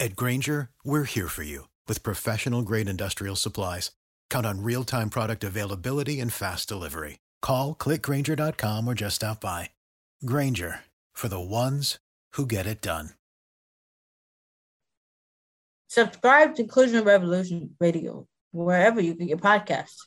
At Grainger, we're here for you with professional grade industrial supplies. Count on real time product availability and fast delivery. Call clickgrainger.com or just stop by. Grainger for the ones who get it done. Subscribe to Inclusion Revolution Radio wherever you get your podcasts.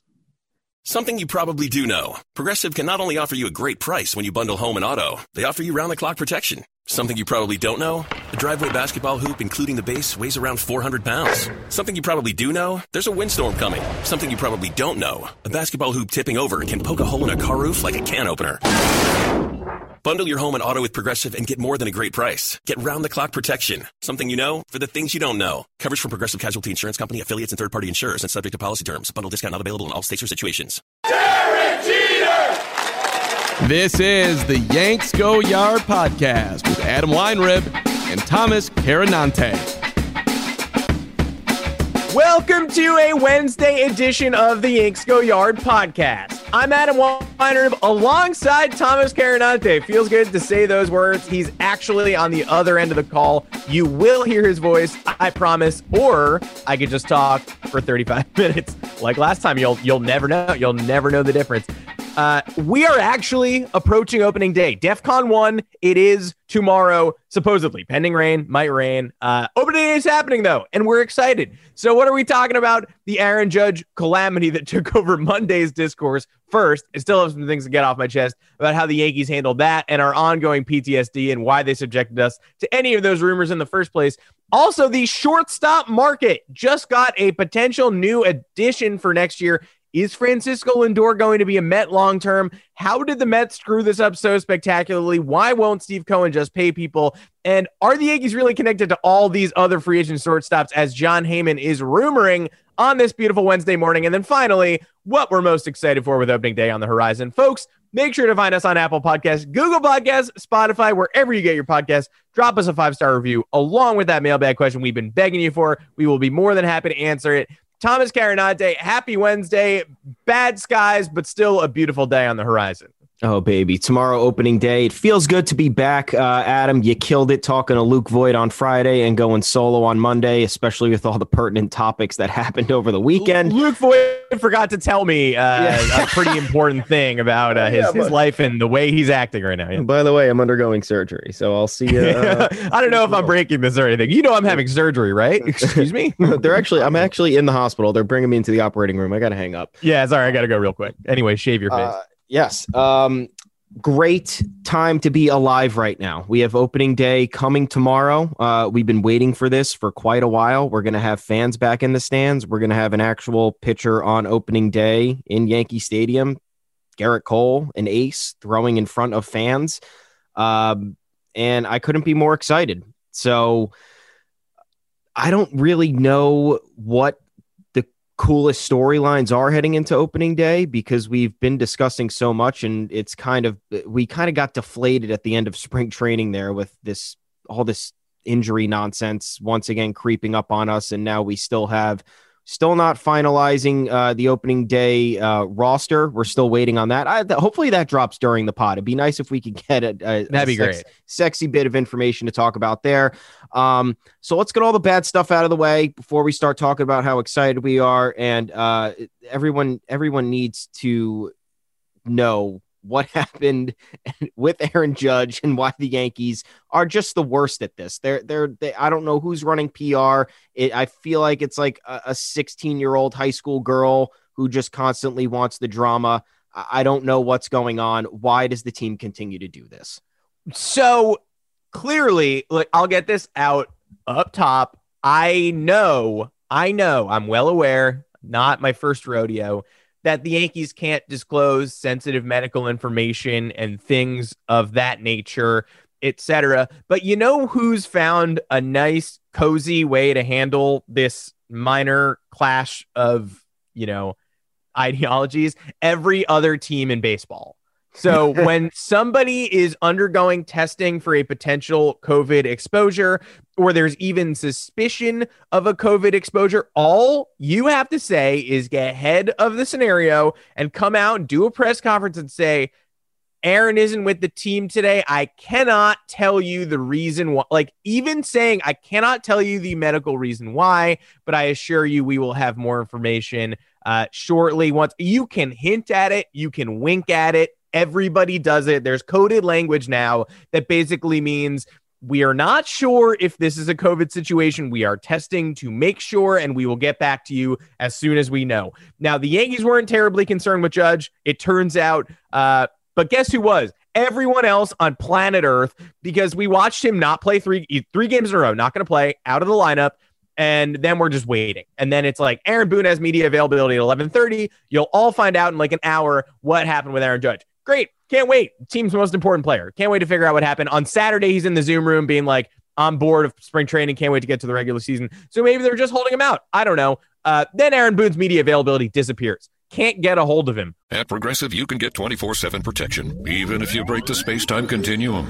Something you probably do know Progressive can not only offer you a great price when you bundle home and auto, they offer you round the clock protection. Something you probably don't know a driveway basketball hoop, including the base, weighs around 400 pounds. Something you probably do know there's a windstorm coming. Something you probably don't know a basketball hoop tipping over can poke a hole in a car roof like a can opener. Bundle your home and auto with Progressive and get more than a great price. Get round the clock protection. Something you know for the things you don't know. Coverage from Progressive Casualty Insurance Company, affiliates, and third party insurers and subject to policy terms. Bundle discount not available in all states or situations. Derek Jeter! This is the Yanks Go Yard podcast with Adam Weinrib and Thomas Carannante. Welcome to a Wednesday edition of the Yanks Go Yard podcast. I'm Adam Weinrib alongside Thomas Carannante. Feels good to say those words. He's actually on the other end of the call. You will hear his voice, I promise, or I could just talk for 35 minutes like last time. You'll you'll never know. You'll never know the difference. Uh, we are actually approaching opening day. DEF CON 1, it is tomorrow, supposedly. Pending rain, might rain. Uh, opening day is happening, though, and we're excited. So, what are we talking about? The Aaron Judge calamity that took over Monday's discourse. First, I still have some things to get off my chest about how the Yankees handled that and our ongoing PTSD and why they subjected us to any of those rumors in the first place. Also, the shortstop market just got a potential new addition for next year. Is Francisco Lindor going to be a Met long term? How did the Mets screw this up so spectacularly? Why won't Steve Cohen just pay people? And are the Yankees really connected to all these other free agent shortstops as Jon Heyman is rumoring on this beautiful Wednesday morning? And then finally, what we're most excited for with opening day on the horizon. Folks, make sure to find us on Apple Podcasts, Google Podcasts, Spotify, wherever you get your podcasts. Drop us a five star review along with that mailbag question we've been begging you for. We will be more than happy to answer it. Thomas Carannante, happy Wednesday. Bad skies, but still a beautiful day on the horizon. Oh, baby. Tomorrow, opening day. It feels good to be back. Uh, Adam, you killed it talking to Luke Voit on Friday and going solo on Monday, especially with all the pertinent topics that happened over the weekend. Luke Voit forgot to tell me uh, yeah. a pretty important thing about uh, his, yeah, his life and the way he's acting right now. Yeah. By the way, I'm undergoing surgery, so I'll see you. Uh, I don't know if I'm breaking this or anything. You know, I'm having surgery, right? Excuse me. They're actually, I'm actually in the hospital. They're bringing me into the operating room. I got to hang up. Yeah, sorry. I got to go real quick. Anyway, shave your face. Yes. Um, great time to be alive right now. We have opening day coming tomorrow. Uh, we've been waiting for this for quite a while. We're going to have fans back in the stands. We're going to have an actual pitcher on opening day in Yankee Stadium. Gerrit Cole, an ace, throwing in front of fans. Um, and I couldn't be more excited. So I don't really know what coolest storylines are heading into opening day because we've been discussing so much and it's kind of we kind of got deflated at the end of spring training there with this all this injury nonsense once again creeping up on us. And now we still have Still not finalizing uh, the opening day uh, roster. We're still waiting on that. I, th- hopefully that drops during the pod. It'd be nice if we could get a, a that'd be sex, great, sexy bit of information to talk about there. Um, so let's get all the bad stuff out of the way before we start talking about how excited we are. And uh, everyone, everyone needs to know what happened with Aaron Judge and why the Yankees are just the worst at this. They're they're they, I don't know who's running PR. It, I feel like it's like a 16 year old high school girl who just constantly wants the drama. I don't know what's going on. Why does the team continue to do this? So clearly, like I'll get this out up top. I know, I know, I'm well aware, not my first rodeo that the Yankees can't disclose sensitive medical information and things of that nature, etc. But you know who's found a nice, cozy way to handle this minor clash of, you know, ideologies? Every other team in baseball. So when somebody is undergoing testing for a potential COVID exposure, or there's even suspicion of a COVID exposure, all you have to say is get ahead of the scenario and come out and do a press conference and say, Aaron isn't with the team today. I cannot tell you the reason why. Like, even saying I cannot tell you the medical reason why, but I assure you we will have more information uh, shortly. Once you can hint at it, you can wink at it. Everybody does it. There's coded language now that basically means we are not sure if this is a COVID situation. We are testing to make sure, and we will get back to you as soon as we know. Now, the Yankees weren't terribly concerned with Judge, it turns out. Uh, but guess who was? Everyone else on planet Earth, because we watched him not play three three games in a row, not going to play out of the lineup and then we're just waiting. And then it's like Aaron Boone has media availability at 11:30. You'll all find out in like an hour what happened with Aaron Judge. Great. Can't wait. Team's most important player. Can't wait to figure out what happened. On Saturday, he's in the Zoom room being like, I'm bored of spring training. Can't wait to get to the regular season. So maybe they're just holding him out. I don't know. Uh, then Aaron Boone's media availability disappears. Can't get a hold of him. At Progressive, you can get 24 7 protection, even if you break the space time continuum.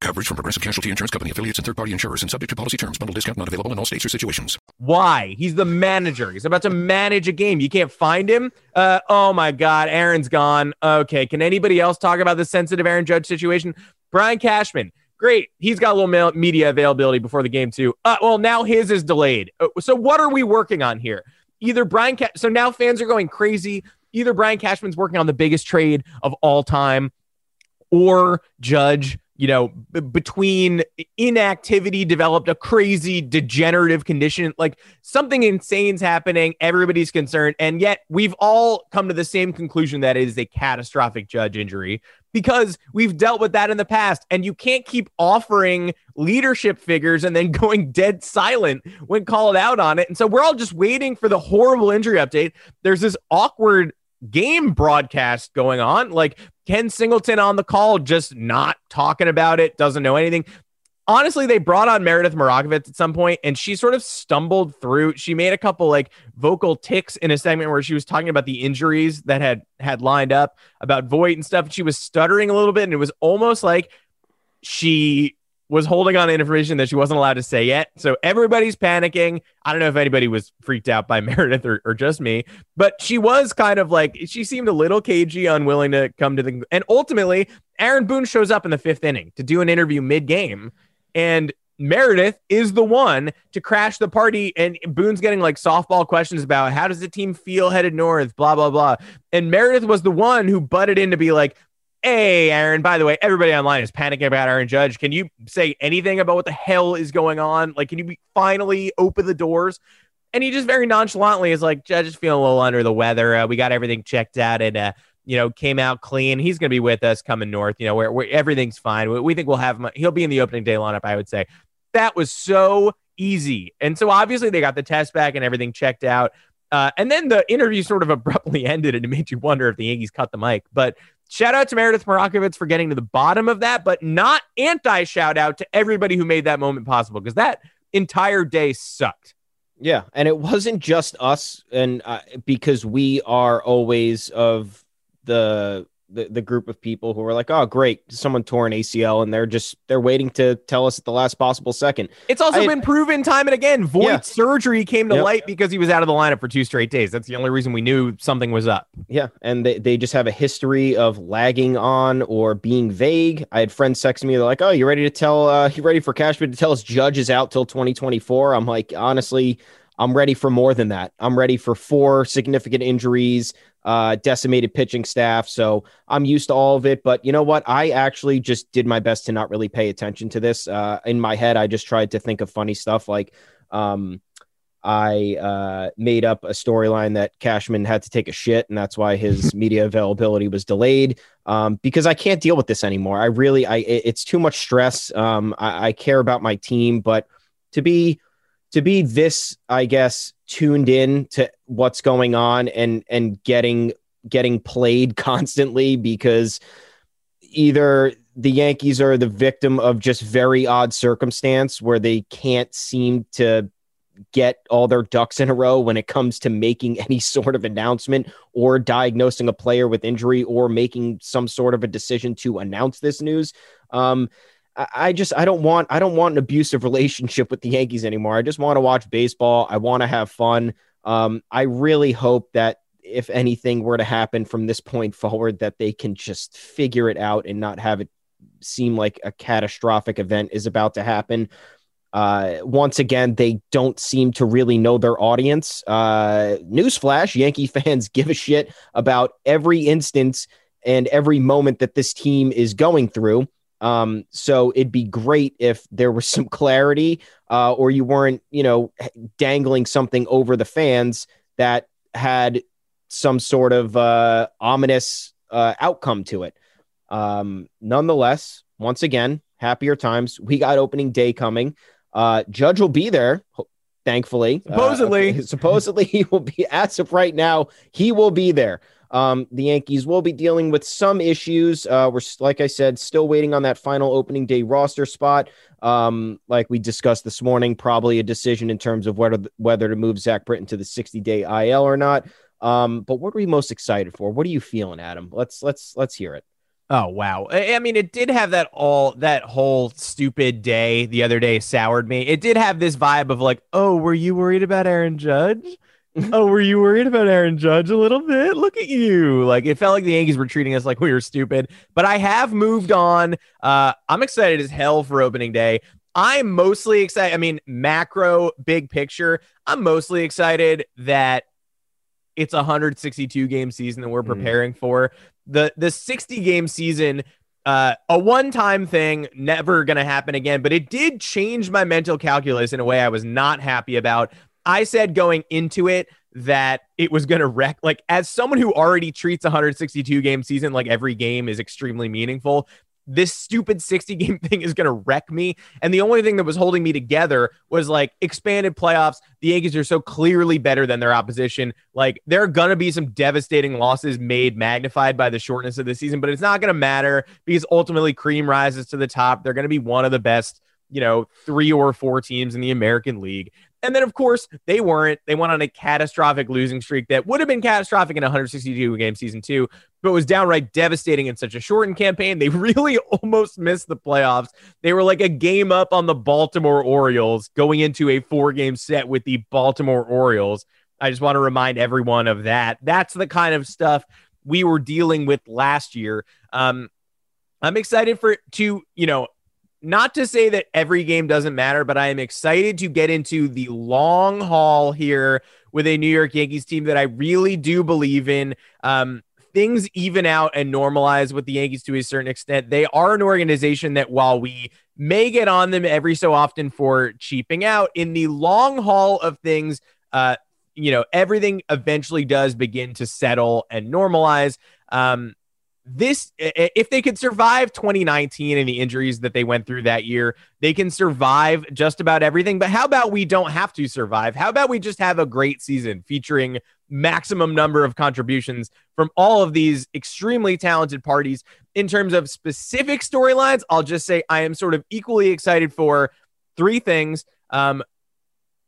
Coverage from Progressive Casualty Insurance Company affiliates and third-party insurers and subject to policy terms. Bundle discount not available in all states or situations. Why? He's the manager. He's about to manage a game. You can't find him. Uh, oh my God, Aaron's gone. Okay, can anybody else talk about the sensitive Aaron Judge situation? Brian Cashman. Great. He's got a little media availability before the game too. Uh, well, now his is delayed. Uh, so what are we working on here? Either Brian. Ca- so now fans are going crazy. Either Brian Cashman's working on the biggest trade of all time, or Judge you know, b- between inactivity developed a crazy degenerative condition, like something insane's happening. Everybody's concerned. And yet we've all come to the same conclusion that it is a catastrophic judge injury because we've dealt with that in the past. And you can't keep offering leadership figures and then going dead silent when called out on it. And so we're all just waiting for the horrible injury update. There's this awkward game broadcast going on. Like Ken Singleton on the call, just not talking about it, doesn't know anything. Honestly, they brought on Meredith Marakovits at some point, and she sort of stumbled through. She made a couple like vocal ticks in a segment where she was talking about the injuries that had had lined up about Voit and stuff. She was stuttering a little bit, and it was almost like she was holding on to information that she wasn't allowed to say yet. So everybody's panicking. I don't know if anybody was freaked out by Meredith or, or just me, but she was kind of like, she seemed a little cagey, unwilling to come to the. And ultimately, Aaron Boone shows up in the fifth inning to do an interview mid game. And Meredith is the one to crash the party. And Boone's getting like softball questions about how does the team feel headed north, blah, blah, blah. And Meredith was the one who butted in to be like, Hey, Aaron, by the way, everybody online is panicking about Aaron Judge. Can you say anything about what the hell is going on? Like, can you finally open the doors? And he just very nonchalantly is like, Judge is feeling a little under the weather. Uh, we got everything checked out and, uh, you know, came out clean. He's going to be with us coming north, you know, where, where everything's fine. We, we think we'll have him. He'll be in the opening day lineup, I would say. That was so easy. And so obviously they got the test back and everything checked out. Uh, and then the interview sort of abruptly ended, and it made you wonder if the Yankees cut the mic. But shout out to Meredith Marakovits for getting to the bottom of that, but not anti shout out to everybody who made that moment possible because that entire day sucked. Yeah, and it wasn't just us, and uh, because we are always of the the, the group of people who are like, oh, great, someone tore an ACL, and they're just they're waiting to tell us at the last possible second. It's also I, been proven time and again. Voit yeah. surgery came to yep. light because he was out of the lineup for two straight days. That's the only reason we knew something was up. Yeah, and they, they just have a history of lagging on or being vague. I had friends text me, they're like, oh, you ready to tell? Uh, you ready for Cashman to tell us Judge is out till 2024? I'm like, honestly. I'm ready for more than that. I'm ready for four significant injuries, uh, decimated pitching staff. So I'm used to all of it. But you know what? I actually just did my best to not really pay attention to this. Uh, in my head, I just tried to think of funny stuff like, um, I uh, made up a storyline that Cashman had to take a shit, and that's why his media availability was delayed. Um, because I can't deal with this anymore. I really, I it's too much stress. Um, I, I care about my team, but to be to be this, I guess, tuned in to what's going on and and getting getting played constantly because either the Yankees are the victim of just very odd circumstance where they can't seem to get all their ducks in a row when it comes to making any sort of announcement or diagnosing a player with injury or making some sort of a decision to announce this news. Um, I just I don't want I don't want an abusive relationship with the Yankees anymore. I just want to watch baseball. I want to have fun. Um, I really hope that if anything were to happen from this point forward, that they can just figure it out and not have it seem like a catastrophic event is about to happen. Uh, once again, they don't seem to really know their audience. Uh, newsflash: Yankee fans give a shit about every instance and every moment that this team is going through. Um, so it'd be great if there was some clarity, uh, or you weren't, you know, dangling something over the fans that had some sort of uh, ominous uh, outcome to it. Um, nonetheless, once again, happier times. We got opening day coming. Uh, Judge will be there, thankfully. Supposedly, uh, supposedly he will be. As of right now, he will be there. Um, the Yankees will be dealing with some issues. Uh, we're, like I said, still waiting on that final opening day roster spot. Um, like we discussed this morning, probably a decision in terms of whether whether to move Zach Britton to the 60 day IL or not. Um, but what are we most excited for? What are you feeling, Adam? Let's let's let's hear it. Oh wow! I mean, it did have that all that whole stupid day the other day soured me. It did have this vibe of like, oh, were you worried about Aaron Judge? Oh, were you worried about Aaron Judge a little bit? Look at you. Like it felt like the Yankees were treating us like we were stupid. But I have moved on. Uh, I'm excited as hell for opening day. I'm mostly excited. I mean, macro, big picture. I'm mostly excited that it's a 162 game season that we're hmm. preparing mm. for. The the 60 game season uh, a one time thing, never going to happen again, but it did change my mental calculus in a way I was not happy about. I said going into it that it was going to wreck. Like, as someone who already treats 162 game season like every game is extremely meaningful, this stupid 60 game thing is going to wreck me. And the only thing that was holding me together was like expanded playoffs. The Yankees are so clearly better than their opposition. Like, there are going to be some devastating losses made magnified by the shortness of the season, but it's not going to matter because ultimately cream rises to the top. They're going to be one of the best you know, three or four teams in the American League. And then, of course, they weren't. They went on a catastrophic losing streak that would have been catastrophic in 162 game season two, but was downright devastating in such a shortened campaign. They really almost missed the playoffs. They were like a game up on the Baltimore Orioles going into a four game set with the Baltimore Orioles. I just want to remind everyone of that. That's the kind of stuff we were dealing with last year. Um, I'm excited for to, you know, not to say that every game doesn't matter, but I am excited to get into the long haul here with a New York Yankees team that I really do believe in. Um, things even out and normalize with the Yankees to a certain extent. They are an organization that, while we may get on them every so often for cheaping out, in the long haul of things, uh, you know, everything eventually does begin to settle and normalize. Um, this if they could survive 2019 and the injuries that they went through that year they can survive just about everything. But how about we don't have to survive? How about we just have a great season featuring maximum number of contributions from all of these extremely talented parties? In terms of specific storylines i'll just say i am sort of equally excited for three things. Um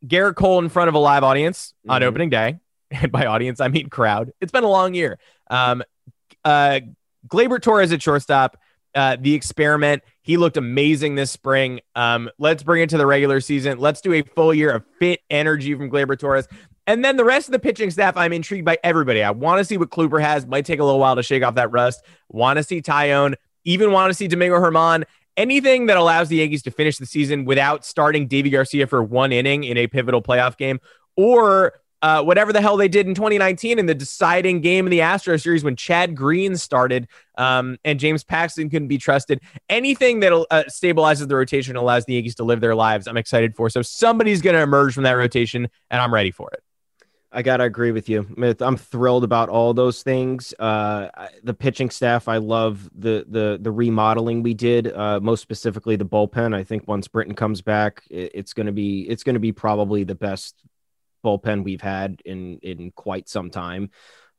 gerrit cole in front of a live audience mm-hmm. on opening day. And by audience i mean crowd. It's been a long year. Um uh Gleyber Torres at shortstop. Uh, the experiment. He looked amazing this spring. Um, let's bring it to the regular season. Let's do a full year of fit energy from Gleyber Torres. And then the rest of the pitching staff, I'm intrigued by everybody. I want to see what Kluber has. Might take a little while to shake off that rust. Want to see Taillon. Even want to see Domingo Germán. Anything that allows the Yankees to finish the season without starting Deivi Garcia for one inning in a pivotal playoff game, or uh, whatever the hell they did in 2019 in the deciding game in the Astro series when Chad Green started um, and James Paxton couldn't be trusted. Anything that uh, stabilizes the rotation and allows the Yankees to live their lives, I'm excited for. So somebody's going to emerge from that rotation, and I'm ready for it. I gotta agree with you. I'm thrilled about all those things. Uh, the pitching staff, I love the the the remodeling we did. Uh, most specifically, the bullpen. I think once Britton comes back, it's gonna be it's gonna be probably the best bullpen we've had in in quite some time.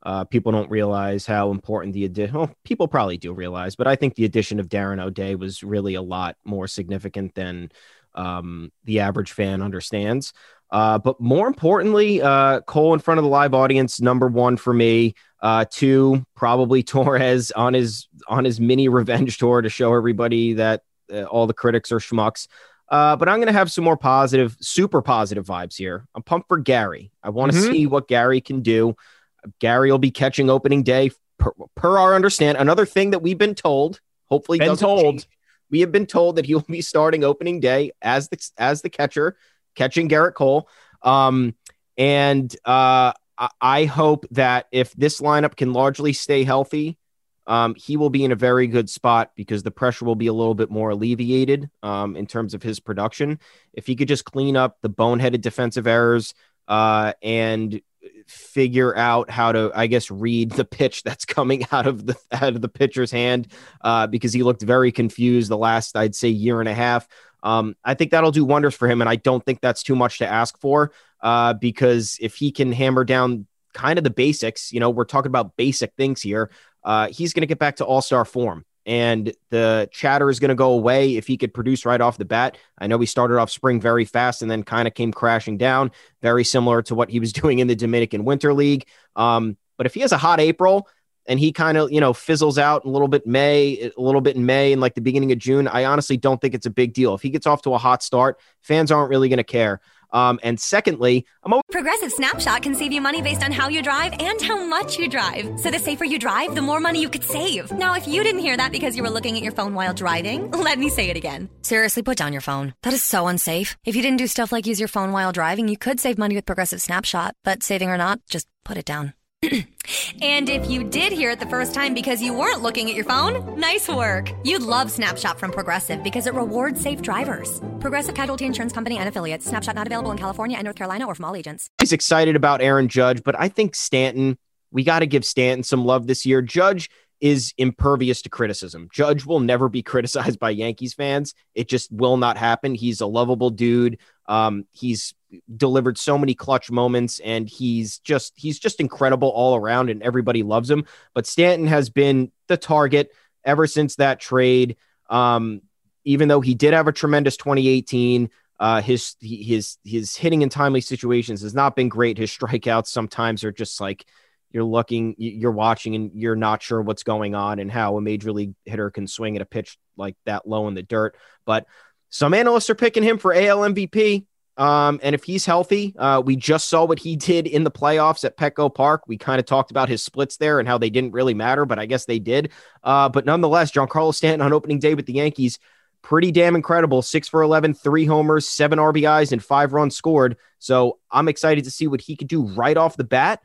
Uh, people don't realize how important the addition. Well, people probably do realize, but I think the addition of Darren O'Day was really a lot more significant than um, the average fan understands. Uh, but more importantly, uh, Cole in front of the live audience, number one for me. Uh, two, probably Torres on his on his mini revenge tour to show everybody that uh, all the critics are schmucks. Uh, but I'm going to have some more positive, super positive vibes here. I'm pumped for Gary. I want to mm-hmm. see what Gary can do. Gary will be catching opening day per, per, our understand. Another thing that we've been told, hopefully, been told. Change, we have been told that he will be starting opening day as the as the catcher, catching Gerrit Cole. Um, and uh, I hope that if this lineup can largely stay healthy, um, he will be in a very good spot because the pressure will be a little bit more alleviated um, in terms of his production. If he could just clean up the boneheaded defensive errors uh, and figure out how to, I guess, read the pitch that's coming out of the out of the pitcher's hand uh, because he looked very confused the last, I'd say, year and a half. Um, I think that'll do wonders for him, and I don't think that's too much to ask for uh, because if he can hammer down kind of the basics, you know, we're talking about basic things here uh, he's going to get back to all star form. And the chatter is going to go away if he could produce right off the bat. I know he started off spring very fast and then kind of came crashing down, very similar to what he was doing in the Dominican Winter League. Um, but if he has a hot April and he kind of, you know, fizzles out a little bit May, a little bit in May and like the beginning of June, I honestly don't think it's a big deal. If he gets off to a hot start, fans aren't really going to care. Um, and secondly, I'm a- Progressive Snapshot can save you money based on how you drive and how much you drive. So the safer you drive, the more money you could save. Now, if you didn't hear that because you were looking at your phone while driving, let me say it again. Seriously, put down your phone. That is so unsafe. If you didn't do stuff like use your phone while driving, you could save money with Progressive Snapshot. But saving or not, just put it down. And if you did hear it the first time because you weren't looking at your phone, nice work. You'd love Snapshot from Progressive because it rewards safe drivers. Progressive Casualty Insurance Company and affiliates. Snapshot not available in California and North Carolina or from all agents. He's excited about Aaron Judge, but I think Stanton, we got to give Stanton some love this year. Judge is impervious to criticism. Judge will never be criticized by Yankees fans. It just will not happen. He's a lovable dude. Um, he's delivered so many clutch moments and he's just he's just incredible all around and everybody loves him. But Stanton has been the target ever since that trade. Um, even though he did have a tremendous 2018, uh, his his his hitting in timely situations has not been great. His strikeouts sometimes are just like you're looking, you're watching, and you're not sure what's going on and how a major league hitter can swing at a pitch like that low in the dirt. But some analysts are picking him for AL MVP. Um, and if he's healthy, uh, we just saw what he did in the playoffs at Petco Park. We kind of talked about his splits there and how they didn't really matter, but I guess they did. Uh, but nonetheless, Giancarlo Stanton on opening day with the Yankees, pretty damn incredible. Six for 11, three homers, seven RBIs, and five runs scored. So I'm excited to see what he could do right off the bat.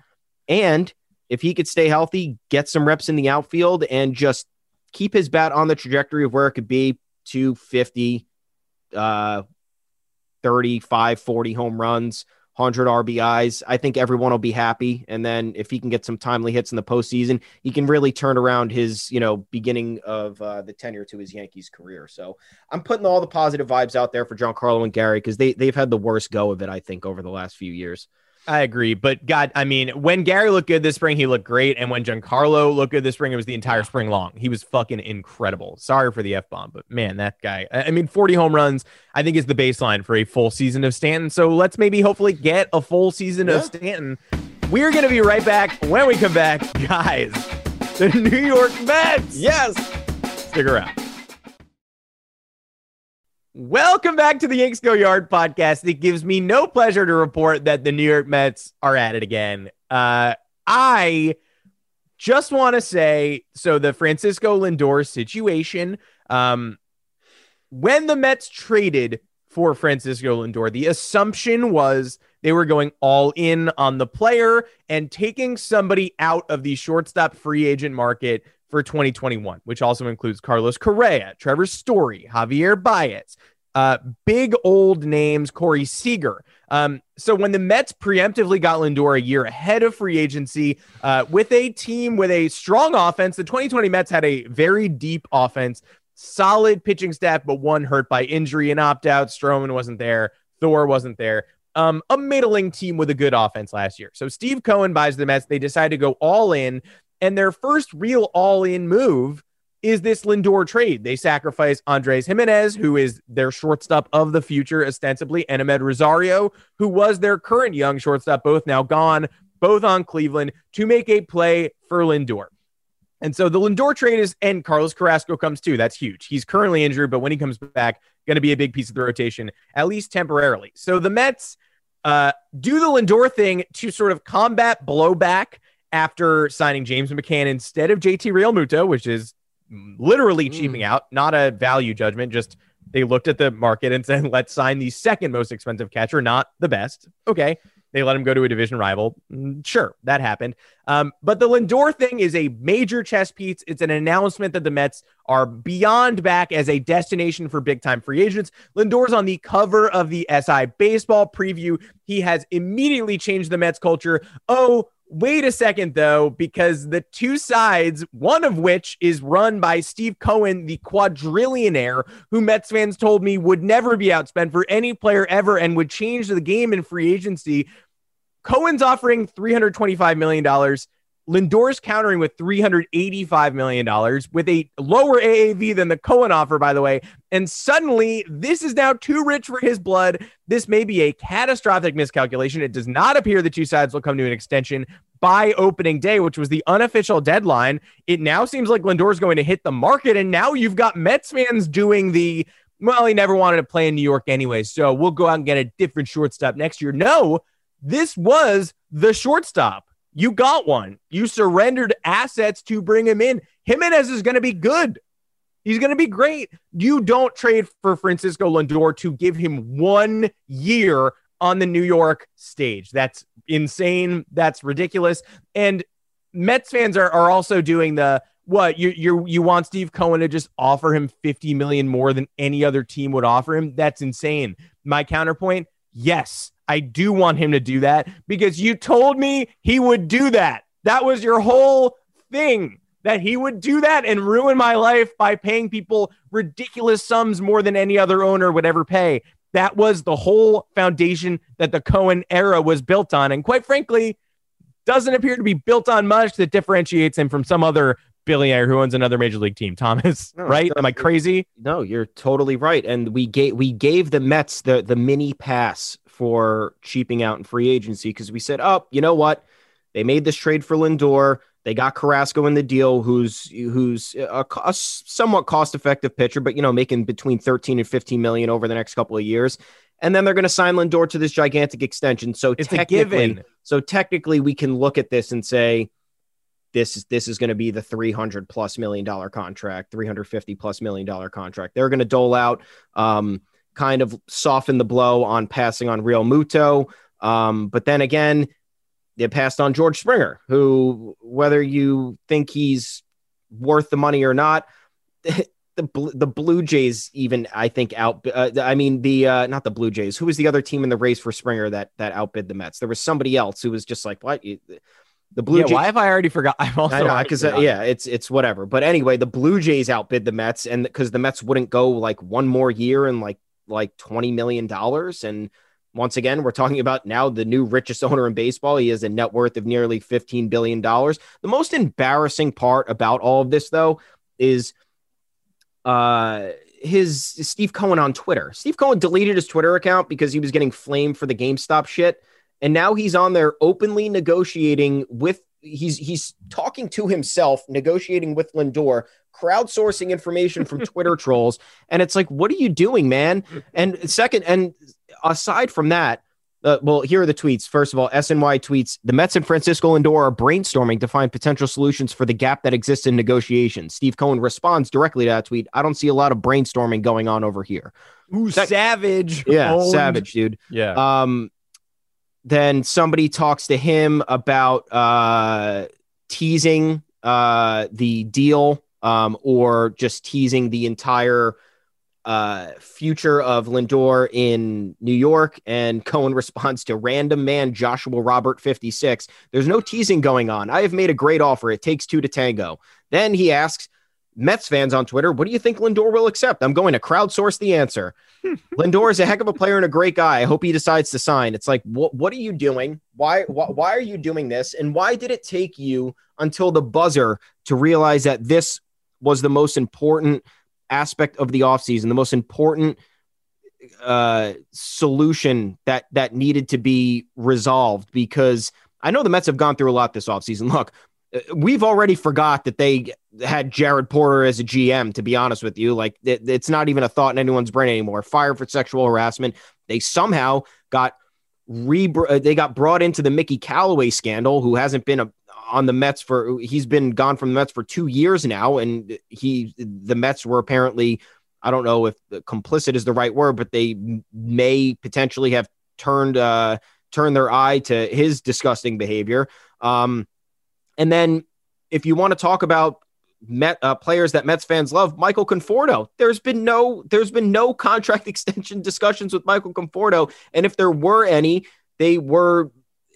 And if he could stay healthy, get some reps in the outfield, and just keep his bat on the trajectory of where it could be 250, uh, 35, 40 home runs, 100 RBIs. I think everyone will be happy. And then if he can get some timely hits in the postseason, he can really turn around his, you know, beginning of uh, the tenure to his Yankees career. So I'm putting all the positive vibes out there for Giancarlo and Gary because they, they've had the worst go of it, I think, over the last few years. I agree, but God, I mean, when Gary looked good this spring, he looked great, and when Giancarlo looked good this spring, it was the entire spring long. He was fucking incredible. Sorry for the f bomb, but man, that guy. I mean, 40 home runs, I think, is the baseline for a full season of Stanton. So let's maybe hopefully get a full season yeah. of Stanton. We're gonna be right back when we come back, guys. The New York Mets. Yes. Stick around. Welcome back to the Yanks Go Yard podcast. It gives me no pleasure to report that the New York Mets are at it again. Uh, I just want to say so the Francisco Lindor situation. Um, when the Mets traded for Francisco Lindor, the assumption was they were going all in on the player and taking somebody out of the shortstop free agent market for 2021, which also includes Carlos Correa, Trevor Story, Javier Baez, uh, big old names, Corey Seager. Um, so when the Mets preemptively got Lindor a year ahead of free agency uh, with a team with a strong offense, the 2020 Mets had a very deep offense, solid pitching staff, but one hurt by injury and opt out. Stroman wasn't there, Thor wasn't there. Um, a middling team with a good offense last year. So Steve Cohen buys the Mets. They decide to go all in. And their first real all in move is this Lindor trade. They sacrifice Andrés Giménez, who is their shortstop of the future, ostensibly, and Amed Rosario, who was their current young shortstop, both now gone, both on Cleveland, to make a play for Lindor. And so the Lindor trade is, and Carlos Carrasco comes too. That's huge. He's currently injured, but when he comes back, going to be a big piece of the rotation, at least temporarily. So the Mets uh, do the Lindor thing to sort of combat blowback after signing James McCann instead of JT Realmuto, which is literally mm. out, not a value judgment. Just they looked at the market and said, let's sign the second most expensive catcher, not the best. Okay. They let him go to a division rival. Mm, sure, that happened. Um, but the Lindor thing is a major chess piece. It's an announcement that the Mets are beyond back as a destination for big time free agents. Lindor's on the cover of the SI baseball preview. He has immediately changed the Mets culture. Oh, Wait a second, though, because the two sides, one of which is run by Steve Cohen, the quadrillionaire, who Mets fans told me would never be outspent for any player ever and would change the game in free agency. Cohen's offering $325 million. Lindor's countering with $385 million with a lower AAV than the Cohen offer, by the way. And suddenly, this is now too rich for his blood. This may be a catastrophic miscalculation. It does not appear the two sides will come to an extension by opening day, which was the unofficial deadline. It now seems like Lindor's going to hit the market. And now you've got Mets fans doing the, well, he never wanted to play in New York anyway. So we'll go out and get a different shortstop next year. No, this was the shortstop. You got one. You surrendered assets to bring him in. Giménez is going to be good. He's going to be great. You don't trade for Francisco Lindor to give him one year on the New York stage. That's insane. That's ridiculous. And Mets fans are, are also doing the what you you you want Steve Cohen to just offer him 50 million more than any other team would offer him. That's insane. My counterpoint, yes, I do want him to do that because you told me he would do that. That was your whole thing that he would do that and ruin my life by paying people ridiculous sums more than any other owner would ever pay. That was the whole foundation that the Cohen era was built on. And quite frankly, doesn't appear to be built on much that differentiates him from some other billionaire who owns another major league team. Thomas, no, right? Am I crazy? No, you're totally right. And we gave we gave the Mets the the mini pass for cheaping out in free agency because we said, oh, you know what? They made this trade for Lindor. They got Carrasco in the deal, who's who's a, a somewhat cost effective pitcher, but you know making between 13 and 15 million over the next couple of years. And then they're going to sign Lindor to this gigantic extension. So it's technically, so technically, we can look at this and say, this is this is going to be the 300 plus million dollar contract 350 plus million dollar contract they're going to dole out um, kind of soften the blow on passing on Realmuto. Um, but then again, they passed on George Springer, who, whether you think he's worth the money or not, the the Blue Jays even I think out. Uh, I mean the uh, not the Blue Jays. Who was the other team in the race for Springer that that outbid the Mets? There was somebody else who was just like what. The Blue yeah, Jays. Why have I already forgot? I'm also because uh, yeah, it's it's whatever. But anyway, the Blue Jays outbid the Mets, and because the Mets wouldn't go like one more year and like like twenty million dollars, and once again, we're talking about now the new richest owner in baseball. He has a net worth of nearly fifteen billion dollars. The most embarrassing part about all of this, though, is uh his Steve Cohen on Twitter. Steve Cohen deleted his Twitter account because he was getting flamed for the GameStop shit. And now he's on there openly negotiating with he's he's talking to himself, negotiating with Lindor, crowdsourcing information from Twitter trolls. And it's like, what are you doing, man? And second, and aside from that, uh, well, here are the tweets. First of all, SNY tweets the Mets and Francisco Lindor are brainstorming to find potential solutions for the gap that exists in negotiations. Steve Cohen responds directly to that tweet. I don't see a lot of brainstorming going on over here. Ooh, savage. Yeah, Owned. savage, dude. Yeah. Um, then somebody talks to him about uh, teasing uh, the deal um, or just teasing the entire uh, future of Lindor in New York. And Cohen responds to random man Joshua Robert 56. There's no teasing going on. I have made a great offer. It takes two to tango. Then he asks Mets fans on Twitter, what do you think Lindor will accept? I'm going to crowdsource the answer. Lindor is a heck of a player and a great guy. I hope he decides to sign. It's like, what, what are you doing? Why, why, why are you doing this? And why did it take you until the buzzer to realize that this was the most important aspect of the offseason, the most important uh, solution that that needed to be resolved because I know the Mets have gone through a lot this offseason. Look, we've already forgot that they had Jared Porter as a GM, to be honest with you. Like, it, it's not even a thought in anyone's brain anymore. Fired for sexual harassment. They somehow got re uh, they got brought into the Mickey Callaway scandal, who hasn't been a, on the Mets for he's been gone from the Mets for two years now, and he the Mets were apparently I don't know if complicit is the right word, but they may potentially have turned uh, turned their eye to his disgusting behavior. Um, and then if you want to talk about Met uh, players that Mets fans love, Michael Conforto. There's been no there's been no contract extension discussions with Michael Conforto, and if there were any, they were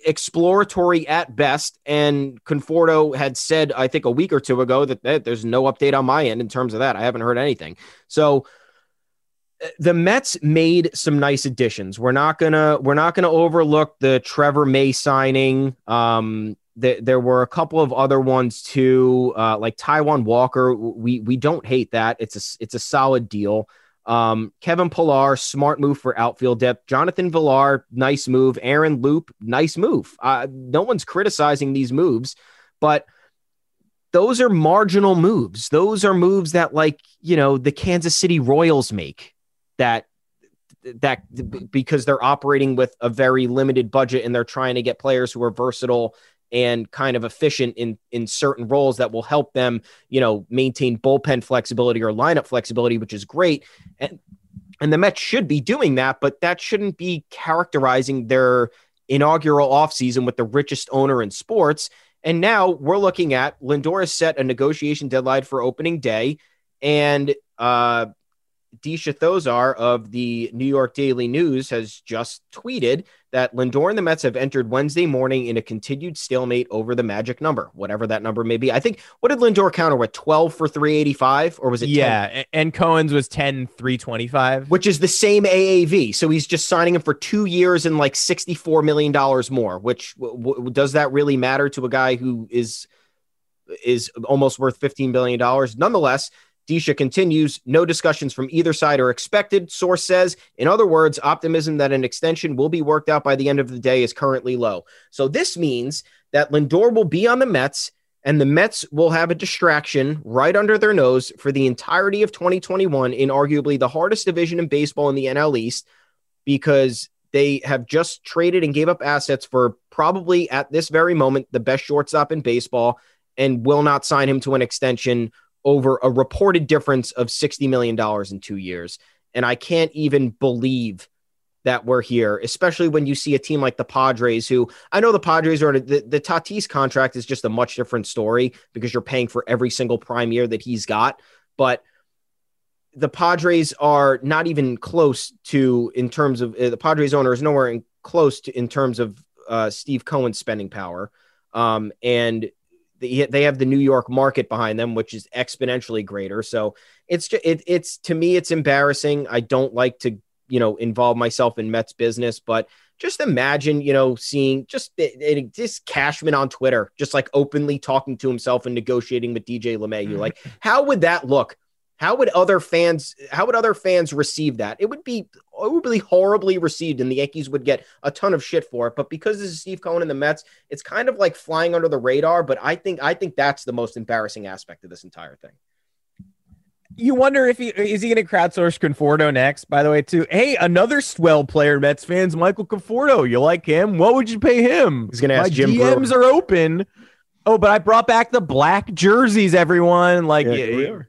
exploratory at best. And Conforto had said, I think a week or two ago, that, that there's no update on my end in terms of that. I haven't heard anything. So uh, the Mets made some nice additions. We're not gonna we're not gonna overlook the Trevor May signing. Um, the, there were a couple of other ones too, uh, like Taijuan Walker. We we don't hate that. It's a it's a solid deal. Um, Kevin Pillar, smart move for outfield depth. Jonathan Villar, nice move. Aaron Loup, nice move. Uh, no one's criticizing these moves, but those are marginal moves. Those are moves that, like, you know, the Kansas City Royals make that that because they're operating with a very limited budget and they're trying to get players who are versatile and kind of efficient in in certain roles that will help them, you know, maintain bullpen flexibility or lineup flexibility, which is great. And and the Mets should be doing that, but that shouldn't be characterizing their inaugural offseason with the richest owner in sports. And now we're looking at Lindor has set a negotiation deadline for opening day. And uh, Deesha Thosar of the New York Daily News has just tweeted that Lindor and the Mets have entered Wednesday morning in a continued stalemate over the magic number, whatever that number may be. I think what did Lindor counter with 12 for 385 or was it Yeah, 10? and Cohen's was 10 325, which is the same AAV. So he's just signing him for 2 years and like 64 million dollars more, which w- w- does that really matter to a guy who is is almost worth 15 billion dollars? Nonetheless, Deesha continues, no discussions from either side are expected, source says. In other words, optimism that an extension will be worked out by the end of the day is currently low. So this means that Lindor will be on the Mets and the Mets will have a distraction right under their nose for the entirety of 2021 in arguably the hardest division in baseball in the NL East because they have just traded and gave up assets for probably at this very moment the best shortstop in baseball and will not sign him to an extension over a reported difference of $60 million in two years. And I can't even believe that we're here, especially when you see a team like the Padres, who I know the Padres are the, the Tatis contract is just a much different story because you're paying for every single prime year that he's got. But the Padres are not even close to in terms of the Padres owner is nowhere in, close to in terms of uh, Steve Cohen's spending power. Um, and they, they have the New York market behind them, which is exponentially greater. So it's just, it, it's to me, it's embarrassing. I don't like to, you know, involve myself in Mets business, but just imagine, you know, seeing just it this Cashman on Twitter, just like openly talking to himself and negotiating with DJ LeMahieu. Like, how would that look? How would other fans? How would other fans receive that? It would be it would be horribly received, and the Yankees would get a ton of shit for it. But because this is Steve Cohen and the Mets, it's kind of like flying under the radar. But I think I think that's the most embarrassing aspect of this entire thing. You wonder if he is he going to crowdsource Conforto next. By the way, too. Hey, another swell player, Mets fans, Michael Conforto. You like him? What would you pay him? He's going to ask My Jim. DMs Brewer. are open. Oh, but I brought back the black jerseys, everyone. Like,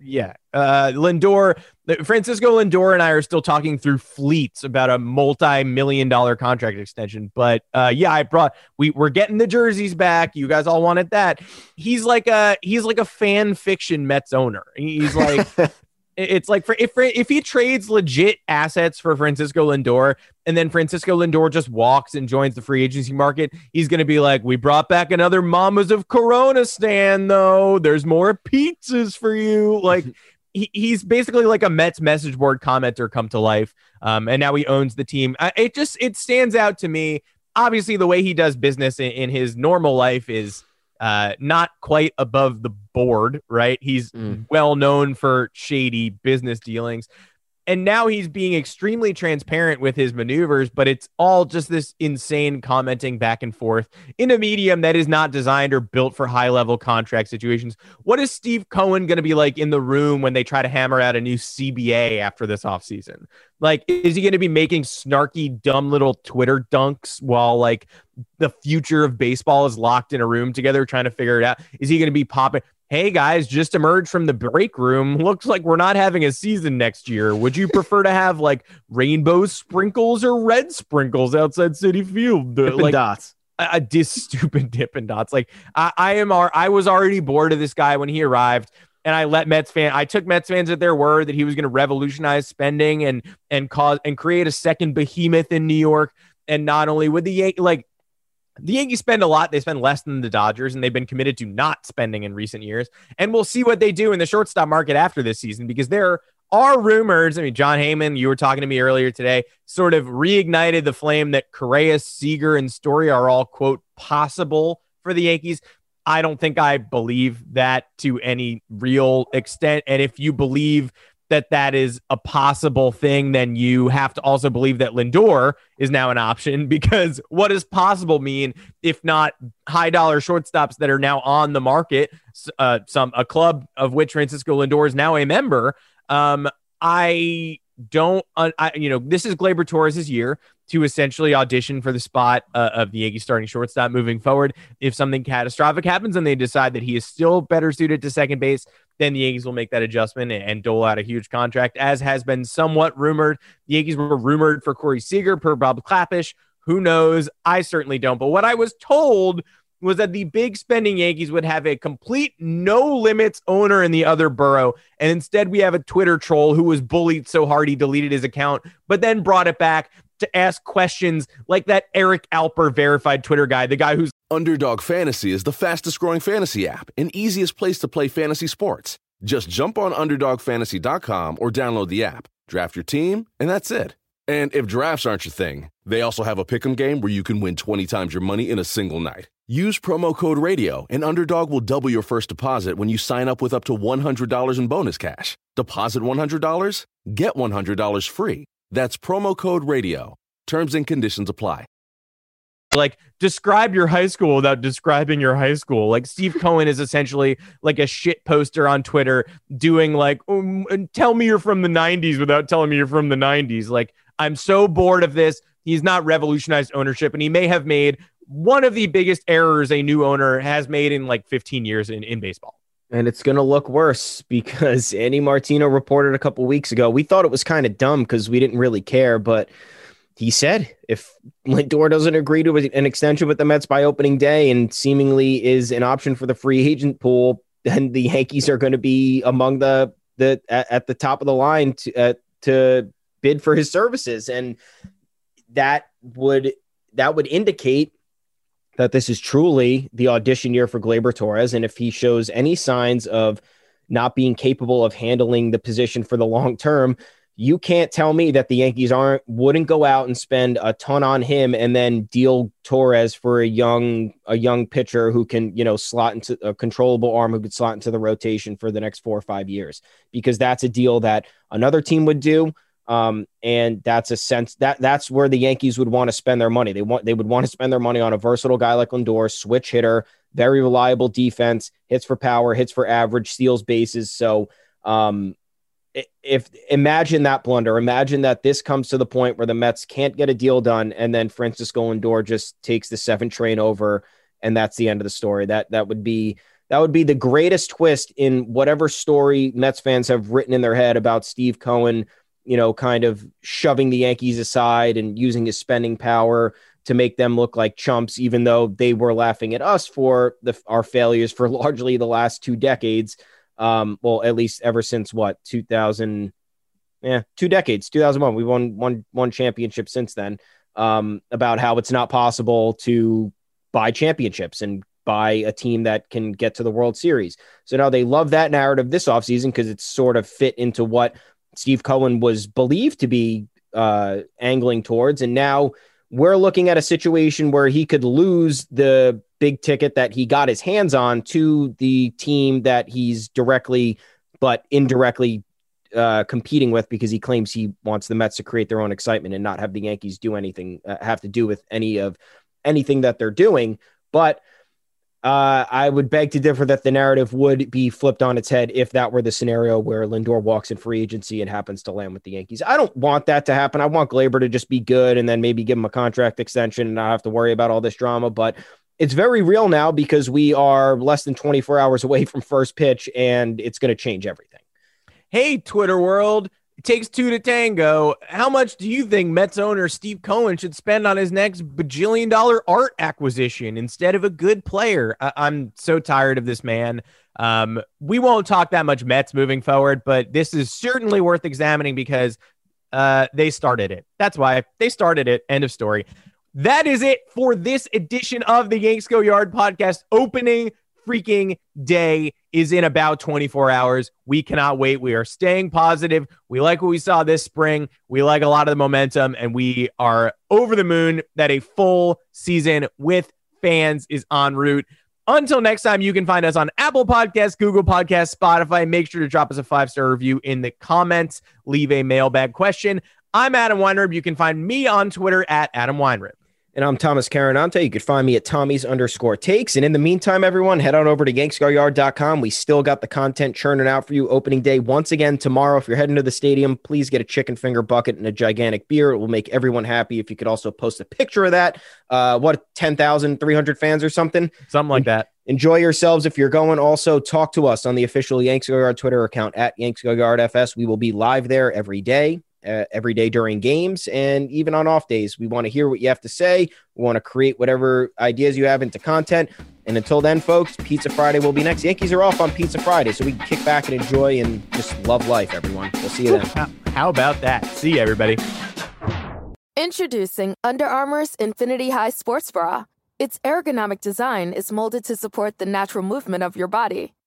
Yeah, yeah. Uh, Lindor, Francisco Lindor, and I are still talking through fleets about a multi-million dollar contract extension. But uh, yeah, I brought we we're getting the jerseys back. You guys all wanted that. He's like a he's like a fan fiction Mets owner. He's like. It's like for if if he trades legit assets for Francisco Lindor and then Francisco Lindor just walks and joins the free agency market, he's going to be like, "We brought back another Mamas of Corona stand though. There's more pizzas for you." Like he, he's basically like a Mets message board commenter come to life. Um, and now he owns the team. I, it just it stands out to me. Obviously, the way he does business in, in his normal life is uh, not quite above the board, right? He's Mm. well known for shady business dealings. And now he's being extremely transparent with his maneuvers, but it's all just this insane commenting back and forth in a medium that is not designed or built for high level contract situations. What is Steve Cohen going to be like in the room when they try to hammer out a new CBA after this offseason? Like, is he going to be making snarky, dumb little Twitter dunks while like the future of baseball is locked in a room together trying to figure it out? Is he going to be popping? Hey guys, just emerged from the break room. Looks like we're not having a season next year. Would you prefer to have like rainbow sprinkles or red sprinkles outside Citi Field? Uh, Dippin' like dots. a, a dis stupid Dippin' Dots. Like I, I am, ar- I was already bored of this guy when he arrived, and I let Mets fan. I took Mets fans at their word that he was going to revolutionize spending and and cause and create a second behemoth in New York. And not only would the like the Yankees spend a lot, they spend less than the Dodgers, and they've been committed to not spending in recent years. And we'll see what they do in the shortstop market after this season because there are rumors. I mean, Jon Heyman, you were talking to me earlier today, sort of reignited the flame that Correa, Seager, and Story are all, quote, possible for the Yankees. I don't think I believe that to any real extent. And if you believe that that is a possible thing, then you have to also believe that Lindor is now an option because what does possible mean if not high dollar shortstops that are now on the market? Uh, some a club of which Francisco Lindor is now a member. Um, I don't, uh, I, you know, this is Gleyber Torres' year to essentially audition for the spot uh, of the Yankees starting shortstop moving forward. If something catastrophic happens and they decide that he is still better suited to second base, then the Yankees will make that adjustment and, and dole out a huge contract, as has been somewhat rumored. The Yankees were rumored for Corey Seager per Bob Klapisch. Who knows? I certainly don't. But what I was told was that the big spending Yankees would have a complete no limits owner in the other borough. And instead, we have a Twitter troll who was bullied so hard he deleted his account, but then brought it back to ask questions like that Eric Alper verified Twitter guy, the guy who's Underdog Fantasy is the fastest growing fantasy app and easiest place to play fantasy sports. Just jump on UnderdogFantasy.com or download the app, draft your team, and that's it. And if drafts aren't your thing, they also have a pick'em game where you can win 20 times your money in a single night. Use promo code RADIO, and Underdog will double your first deposit when you sign up with up to $100 in bonus cash. Deposit $100, get $100 free. That's promo code RADIO. Terms and conditions apply. Like describe your high school without describing your high school. Like steve cohen is essentially like a shit poster on twitter doing like um, tell me you're from the 90s without telling me you're from the 90s like i'm so bored of this. He's not revolutionized ownership and he may have made one of the biggest errors a new owner has made in like 15 years in, in baseball. And it's going to look worse because Andy Martino reported a couple weeks ago. We thought it was kind of dumb because we didn't really care, but he said if Lindor doesn't agree to an extension with the Mets by opening day and seemingly is an option for the free agent pool, then the Yankees are going to be among the the at, at the top of the line to uh, to bid for his services, and that would that would indicate that this is truly the audition year for Gleyber Torres. And if he shows any signs of not being capable of handling the position for the long term, you can't tell me that the Yankees aren't wouldn't go out and spend a ton on him and then deal Torres for a young a young pitcher who can you know slot into a controllable arm who could slot into the rotation for the next four or five years because that's a deal that another team would do. Um, and that's a sense that that's where the Yankees would want to spend their money. They want they would want to spend their money on a versatile guy like Lindor, switch hitter, very reliable defense, hits for power, hits for average, steals bases. So um, if imagine that blunder, imagine that this comes to the point where the Mets can't get a deal done, and then Francisco Lindor just takes the seven train over, and that's the end of the story. That that would be that would be the greatest twist in whatever story Mets fans have written in their head about Steve Cohen you know, kind of shoving the Yankees aside and using his spending power to make them look like chumps, even though they were laughing at us for the, our failures for largely the last two decades. Um, well, at least ever since what 2000, yeah, two decades, 2001. We won one one championship since then. Um, about how it's not possible to buy championships and buy a team that can get to the World Series. So now they love that narrative this offseason because it's sort of fit into what Steve Cohen was believed to be uh, angling towards. And now we're looking at a situation where he could lose the big ticket that he got his hands on to the team that he's directly but indirectly uh, competing with because he claims he wants the Mets to create their own excitement and not have the Yankees do anything, uh, have to do with any of anything that they're doing. But uh, I would beg to differ that the narrative would be flipped on its head if that were the scenario where Lindor walks in free agency and happens to land with the Yankees. I don't want that to happen. I want Gleyber to just be good and then maybe give him a contract extension and not have to worry about all this drama. But it's very real now because we are less than 24 hours away from first pitch and it's going to change everything. Hey, Twitter world. It takes two to tango. How much do you think Mets owner Steve Cohen should spend on his next bajillion dollar art acquisition instead of a good player? I- am so tired of this man. Um, we won't talk that much Mets moving forward, but this is certainly worth examining because uh, they started it. That's why they started it. End of story. That is it for this edition of the Yanks Go Yard podcast opening freaking day is in about 24 hours. We cannot wait. We are staying positive. We like what we saw this spring. We like a lot of the momentum, and we are over the moon that a full season with fans is en route. Until next time, you can find us on Apple Podcasts, Google Podcasts, Spotify. Make sure to drop us a five star review in the comments. Leave a mailbag question. I'm Adam Weinrib. You can find me on Twitter at Adam Weinrib. And I'm Thomas Carannante. You could find me at Tommy's underscore takes. And in the meantime, everyone, head on over to yanksgoyard.com. We still got the content churning out for you opening day. Once again, tomorrow, if you're heading to the stadium, please get a chicken finger bucket and a gigantic beer. It will make everyone happy. If you could also post a picture of that, uh, what, 10,300 fans or something? Something like that. Enjoy yourselves if you're going. Also, talk to us on the official Yanks Go Yard Twitter account at Yanks Go Yard FS. We will be live there every day uh, every day during games and even on off days. We want to hear what you have to say. We want to create whatever ideas you have into content. And until then, folks, Pizza Friday will be next. Yankees are off on Pizza Friday, so we can kick back and enjoy and just love life, everyone. We'll see you then. How, how about that? See you, everybody. Introducing Under Armour's Infinity High Sports Bra. Its ergonomic design is molded to support the natural movement of your body.